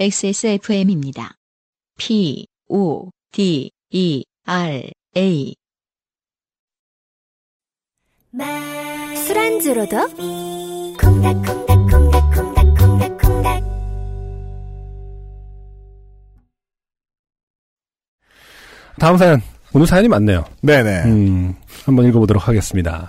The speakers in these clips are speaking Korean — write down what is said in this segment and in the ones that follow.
XSFM입니다. P, O, D, E, R, A. 술안주로도 콩닥콩닥콩닥콩닥콩닥콩닥 다음 사연. 오늘 사연이 많네요. 네네. 음, 한번 읽어보도록 하겠습니다.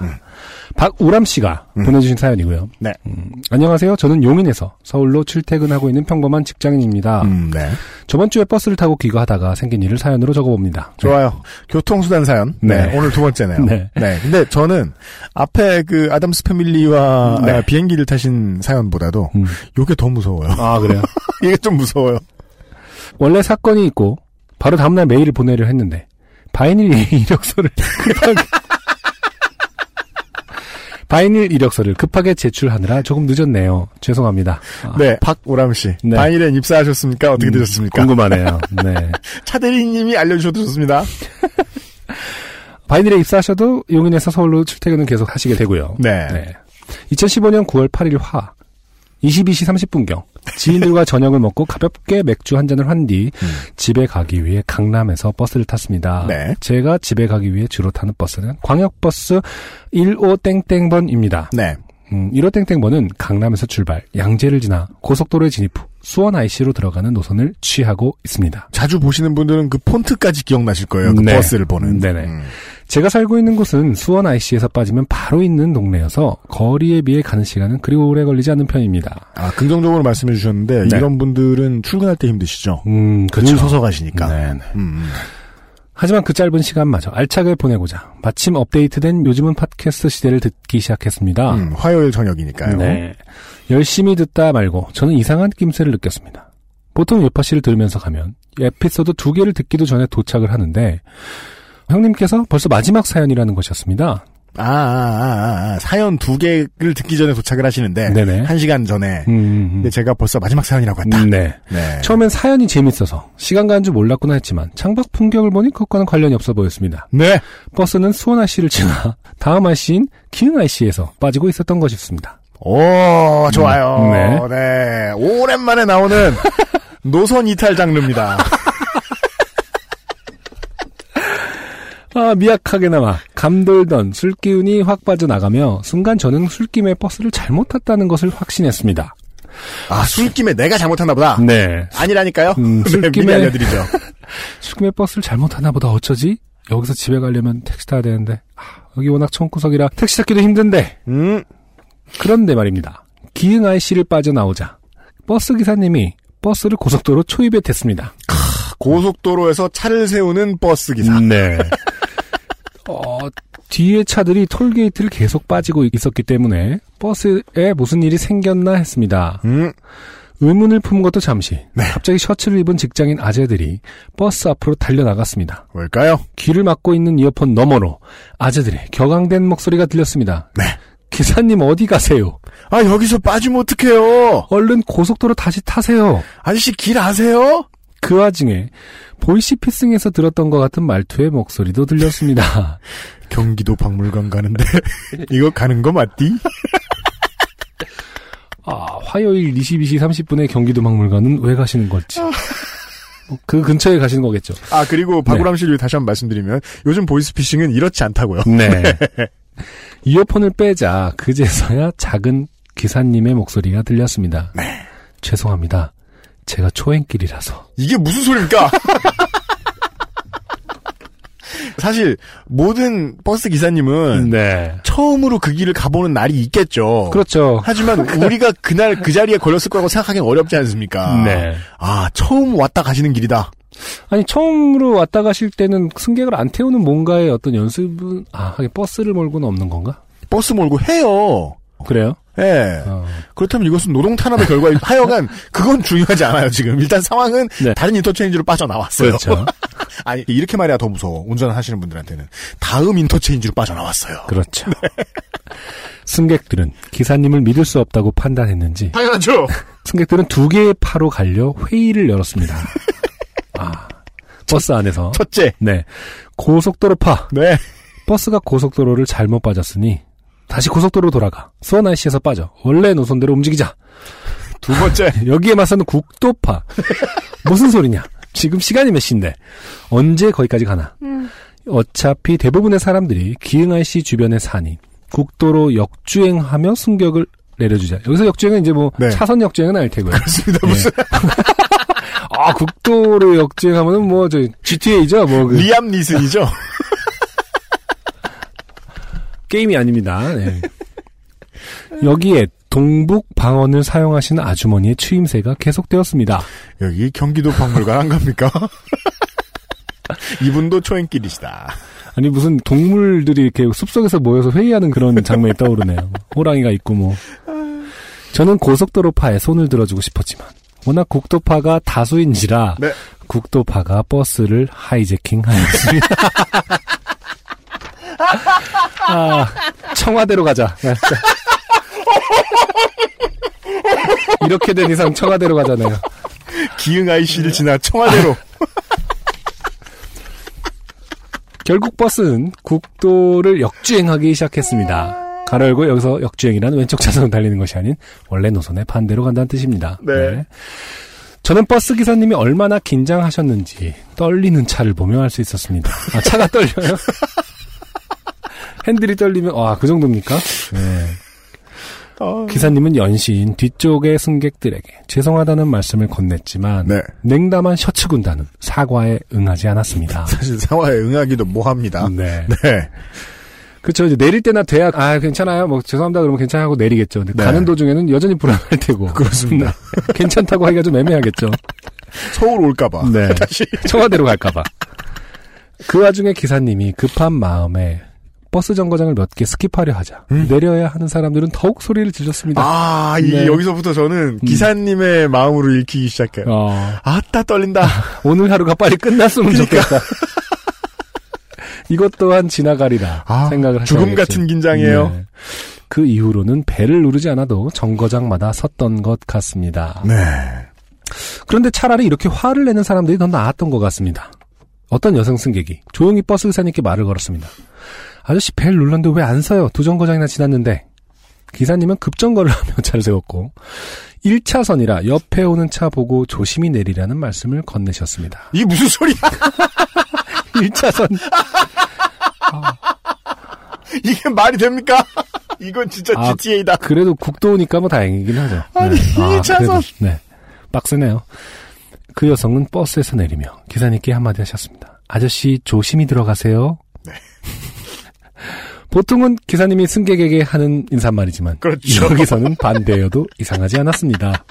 박우람 씨가 보내주신 사연이고요. 네. 음, 안녕하세요. 저는 용인에서 서울로 출퇴근하고 있는 평범한 직장인입니다. 음, 네. 저번 주에 버스를 타고 귀가하다가 생긴 일을 사연으로 적어봅니다. 좋아요. 교통수단 사연. 네. 네. 오늘 두 번째네요. 네. 근데 저는 앞에 그 아담스 패밀리와 네. 아, 비행기를 타신 사연보다도 음. 요게 더 무서워요. 아, 그래요? 이게 좀 무서워요. 원래 사건이 있고 바로 다음날 메일을 보내려 했는데 바이닐 이력서를 급하게 바이닐 이력서를 급하게 제출하느라 조금 늦었네요. 죄송합니다. 아, 네. 박오람 씨. 네. 바이닐엔 입사하셨습니까? 어떻게 음, 되셨습니까? 궁금하네요. 네. 차 대리님이 알려주셔도 좋습니다. 바이닐에 입사하셔도 용인에서 서울로 출퇴근은 계속 하시게 되고요. 네. 2015년 9월 8일 화 22시 30분경 지인들과 저녁을 먹고 가볍게 맥주 한 잔을 한 뒤 집에 가기 위해 강남에서 버스를 탔습니다. 네. 제가 집에 가기 위해 주로 타는 버스는 광역버스 15 땡땡번입니다. 네. 음, 15 땡땡번은 강남에서 출발, 양재를 지나 고속도로에 진입 후 수원 IC로 들어가는 노선을 취하고 있습니다. 자주 보시는 분들은 그 폰트까지 기억나실 거예요. 그 네. 버스를 보는. 네네. 음. 제가 살고 있는 곳은 수원 IC에서 빠지면 바로 있는 동네여서 거리에 비해 가는 시간은 그리 오래 걸리지 않는 편입니다. 아, 긍정적으로 말씀해 주셨는데 네. 이런 분들은 출근할 때 힘드시죠? 음, 줄 그렇죠. 서서 가시니까. 네네. 음, 음. 하지만 그 짧은 시간마저 알차게 보내고자 마침 업데이트된 요즘은 팟캐스트 시대를 듣기 시작했습니다. 음, 화요일 저녁이니까요. 네. 열심히 듣다 말고 저는 이상한 낌새를 느꼈습니다. 보통 요파씨를 들으면서 가면 에피소드 두 개를 듣기도 전에 도착을 하는데 형님께서 벌써 마지막 사연이라는 것이었습니다. 아, 아, 아, 아, 사연 두 개를 듣기 전에 도착을 하시는데 네네. 한 시간 전에. 음, 음, 근데 제가 벌써 마지막 사연이라고 했다. 음, 네. 네. 처음엔 사연이 재밌어서 시간 가는 줄 몰랐구나 했지만 창밖 풍경을 보니 그것과는 관련이 없어 보였습니다. 네. 버스는 수원 IC를 지나 다음 IC인 기흥 IC에서 빠지고 있었던 것이었습니다. 오, 좋아요. 음, 네. 네. 오랜만에 나오는 노선 이탈 장르입니다. 아, 미약하게나마 감돌던 술기운이 확 빠져나가며 순간 저는 술김에 버스를 잘못 탔다는 것을 확신했습니다. 아, 술김에 내가 잘못했나 보다. 네. 아니라니까요? 음, 네, 술김에- 알려드리죠. 술김에 버스를 잘못 탔나 보다 어쩌지? 여기서 집에 가려면 택시 타야 되는데 아, 여기 워낙 총구석이라 택시 찾기도 힘든데 음, 그런데 말입니다. 기흥 IC를 빠져나오자 버스 기사님이 버스를 고속도로 초입에 댔습니다. 고속도로에서 차를 세우는 버스 기사. 네. 어, 뒤에 차들이 톨게이트를 계속 빠지고 있었기 때문에 버스에 무슨 일이 생겼나 했습니다. 음, 의문을 품은 것도 잠시. 네. 갑자기 셔츠를 입은 직장인 아재들이 버스 앞으로 달려나갔습니다. 뭘까요? 귀를 막고 있는 이어폰 너머로 아재들의 격앙된 목소리가 들렸습니다. 네. 기사님 어디 가세요? 아, 여기서 빠지면 어떡해요? 얼른 고속도로 다시 타세요. 아저씨 길 아세요? 그 와중에 보이시 피싱에서 들었던 것 같은 말투의 목소리도 들렸습니다. 경기도 박물관 가는데 이거 가는 거 맞디? 아, 화요일 22시 30분에 경기도 박물관은 왜 가시는 걸지. 뭐그 근처에 가시는 거겠죠. 아 그리고 박우람 씨를 다시 한번 말씀드리면 요즘 보이스피싱은 이렇지 않다고요. 네. 이어폰을 빼자 그제서야 작은 기사님의 목소리가 들렸습니다. 네. 죄송합니다. 제가 초행길이라서. 이게 무슨 소리입니까? 사실 모든 버스 기사님은 네. 처음으로 그 길을 가보는 날이 있겠죠. 그렇죠. 하지만 우리가 그날 그 자리에 걸렸을 거라고 생각하기는 어렵지 않습니까? 네. 아 처음 왔다 가시는 길이다. 아니 처음으로 왔다 가실 때는 승객을 안 태우는 뭔가의 어떤 연습은 아 버스를 몰고는 없는 건가? 버스 몰고 해요. 그래요? 예. 어. 그렇다면 이것은 노동 탄압의 결과인 하여간 그건 중요하지 않아요 지금 일단 상황은 네. 다른 인터체인지로 빠져나왔어요. 그렇죠. 아니 이렇게 말해야 더 무서워 운전하시는 분들한테는 다음 인터체인지로 빠져나왔어요. 그렇죠. 승객들은 기사님을 믿을 수 없다고 판단했는지 당연하죠. 승객들은 두 개의 파로 갈려 회의를 열었습니다. 아 버스 안에서 첫째, 네 고속도로 파 네 버스가 고속도로를 잘못 빠졌으니 다시 고속도로 돌아가 수원 IC에서 빠져 원래 노선대로 움직이자. 두 번째. 여기에 맞서는 국도파. 무슨 소리냐? 지금 시간이 몇 시인데 언제 거기까지 가나? 어차피 대부분의 사람들이 기흥IC 주변에 사니 국도로 역주행하며 승객을 내려주자. 여기서 역주행은 이제 뭐 네. 차선 역주행은 아닐 테고요. 그렇습니다. 예. 무슨 아 국도로 역주행하면은 뭐 저 GTA죠. 뭐 그 리암 니슨이죠? 게임이 아닙니다. 네. 여기에 동북 방언을 사용하시는 아주머니의 추임새가 계속되었습니다. 여기 경기도 박물관 안 갑니까? 이분도 초행길이시다. 아니 무슨 동물들이 이렇게 숲속에서 모여서 회의하는 그런 장면이 떠오르네요. 호랑이가 있고 뭐. 저는 고속도로파에 손을 들어주고 싶었지만 워낙 국도파가 다수인지라 네. 국도파가 버스를 하이제킹하였습니다. 아, 청와대로 가자. 네, 자. 이렇게 된 이상 청와대로 가잖아요. 기흥 IC를 지나 청와대로. 결국 버스는 국도를 역주행하기 시작했습니다. 가로 열고 여기서 역주행이란 왼쪽 차선을 달리는 것이 아닌 원래 노선의 반대로 간다는 뜻입니다. 네. 저는 버스 기사님이 얼마나 긴장하셨는지 떨리는 차를 보며 알 수 있었습니다. 아, 차가 떨려요? 핸들이 떨리면 와, 그 정도입니까? 네. 어, 기사님은 연신 뒤쪽의 승객들에게 죄송하다는 말씀을 건넸지만 네. 냉담한 셔츠 군단은 사과에 응하지 않았습니다. 사실 상화에 응하기도 뭐합니다. 네. 네. 그렇죠. 이제 내릴 때나 돼야 아 괜찮아요. 뭐 죄송합니다. 그러면 괜찮아 하고 내리겠죠. 근데 네. 가는 도중에는 여전히 불안할 테고. 그렇습니다. 네. 괜찮다고 하기가 좀 애매하겠죠. 서울 올까봐. 네. 다시. 청와대로 갈까봐. 그 와중에 기사님이 급한 마음에 버스 정거장을 몇 개 skip하려 하자 내려야 하는 사람들은 더욱 소리를 질렀습니다. 음. 아, 이, 네. 여기서부터 저는 기사님의 마음으로 읽히기 시작해요. 어, 아따, 떨린다. 오늘 하루가 빨리 끝났으면 좋겠다. 이것 또한 지나가리라 아, 생각을 하셔야겠죠. 죽음 같은 긴장이에요. 네. 그 이후로는 벨을 누르지 않아도 정거장마다 섰던 것 같습니다. 네. 그런데 차라리 이렇게 화를 내는 사람들이 더 나았던 것 같습니다. 어떤 여성 승객이 조용히 버스 기사님께 말을 걸었습니다. 아저씨 벨 눌렀는데 왜 안 서요? 두 정거장이나 지났는데. 기사님은 급정거를 하며 차를 세웠고 1차선이라 옆에 오는 차 보고 조심히 내리라는 말씀을 건네셨습니다. 이게 무슨 소리야? 1차선 이게 말이 됩니까? 이건 진짜 아, GTA다. 그래도 국도니까 뭐 다행이긴 하죠. 아니, 이 차선. 그래도, 네. 빡세네요. 그 여성은 버스에서 내리며 기사님께 한마디 하셨습니다. 아저씨 조심히 들어가세요. 네. 보통은 기사님이 승객에게 하는 인사말이지만 그렇죠. 여기서는 반대여도 이상하지 않았습니다.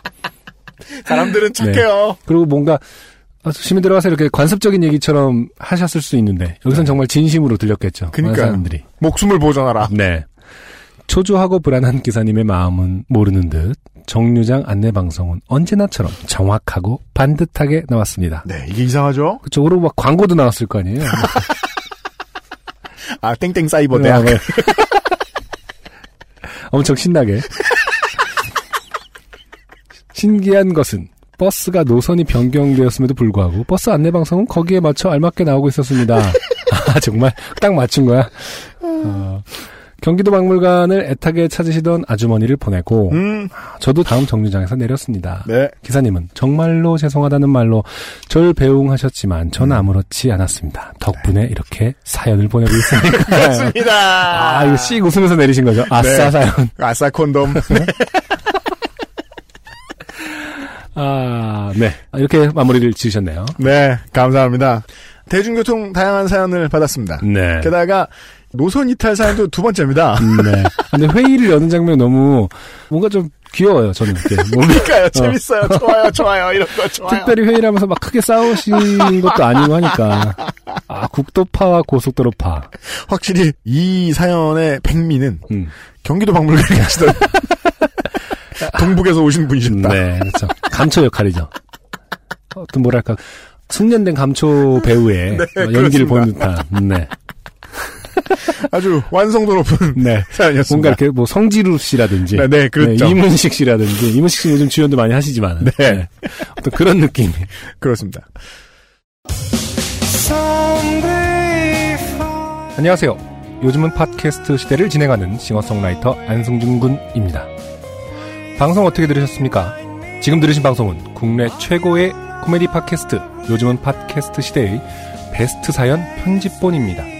사람들은 착해요. 그리고 뭔가 아, 조심히 들어가세요 이렇게 관습적인 얘기처럼 하셨을 수 있는데 여기선 정말 진심으로 들렸겠죠. 많은 네. 그러니까요. 사람들이. 목숨을 보존하라. 네. 초조하고 불안한 기사님의 마음은 모르는 듯 정류장 안내 방송은 언제나처럼 정확하고 반듯하게 나왔습니다. 네, 이게 이상하죠? 그쪽으로 막 광고도 나왔을 거 아니에요. 아, 땡땡 사이버 대학. 네. 엄청 신나게. 신기한 것은 버스가 노선이 변경되었음에도 불구하고 버스 안내 방송은 거기에 맞춰 알맞게 나오고 있었습니다. 아 정말 딱 맞춘 거야. 어, 경기도 박물관을 애타게 찾으시던 아주머니를 보내고 음, 저도 다음 정류장에서 내렸습니다. 네. 기사님은 정말로 죄송하다는 말로 절 배웅하셨지만 음. 전 아무렇지 않았습니다. 덕분에 이렇게 사연을 보내고 있으니까. 맞습니다. 아, 이거 씩 웃으면서 내리신 거죠? 아싸 네. 사연. 아싸 콘돔. 아, 네. 이렇게 마무리를 지으셨네요. 네, 감사합니다. 대중교통 다양한 사연을 받았습니다. 네. 게다가 노선 이탈 사연도 두 번째입니다. 네. 근데 회의를 여는 장면이 너무 뭔가 좀 귀여워요, 저는. 뭔가 그러니까요, 재밌어요. 좋아요, 좋아요. 이런 거 좋아요. 특별히 회의를 하면서 막 크게 싸우신 것도 아니고 하니까. 아, 국도파와 고속도로파. 확실히 이 사연의 백미는 음. 경기도 박물관에 계시던 동북에서 오신 분이십니다. 네, 그렇죠. 감초 역할이죠. 어떤 뭐랄까 숙련된 감초 배우의 어, 연기를 그렇습니다. 보는 듯한. 네, 아주 완성도 높은 네. 사연이었습니다. 뭔가 이렇게 뭐 성지루 씨라든지, 네, 네, 그렇죠. 이문식 씨라든지, 이문식 씨 요즘 주연도 많이 하시지만, 네. 어떤 그런 느낌. 그렇습니다. 안녕하세요. 요즘은 팟캐스트 시대를 진행하는 싱어송라이터 안승준 군입니다. 방송 어떻게 들으셨습니까? 지금 들으신 방송은 국내 최고의 코미디 팟캐스트 요즘은 팟캐스트 시대의 베스트 사연 편집본입니다.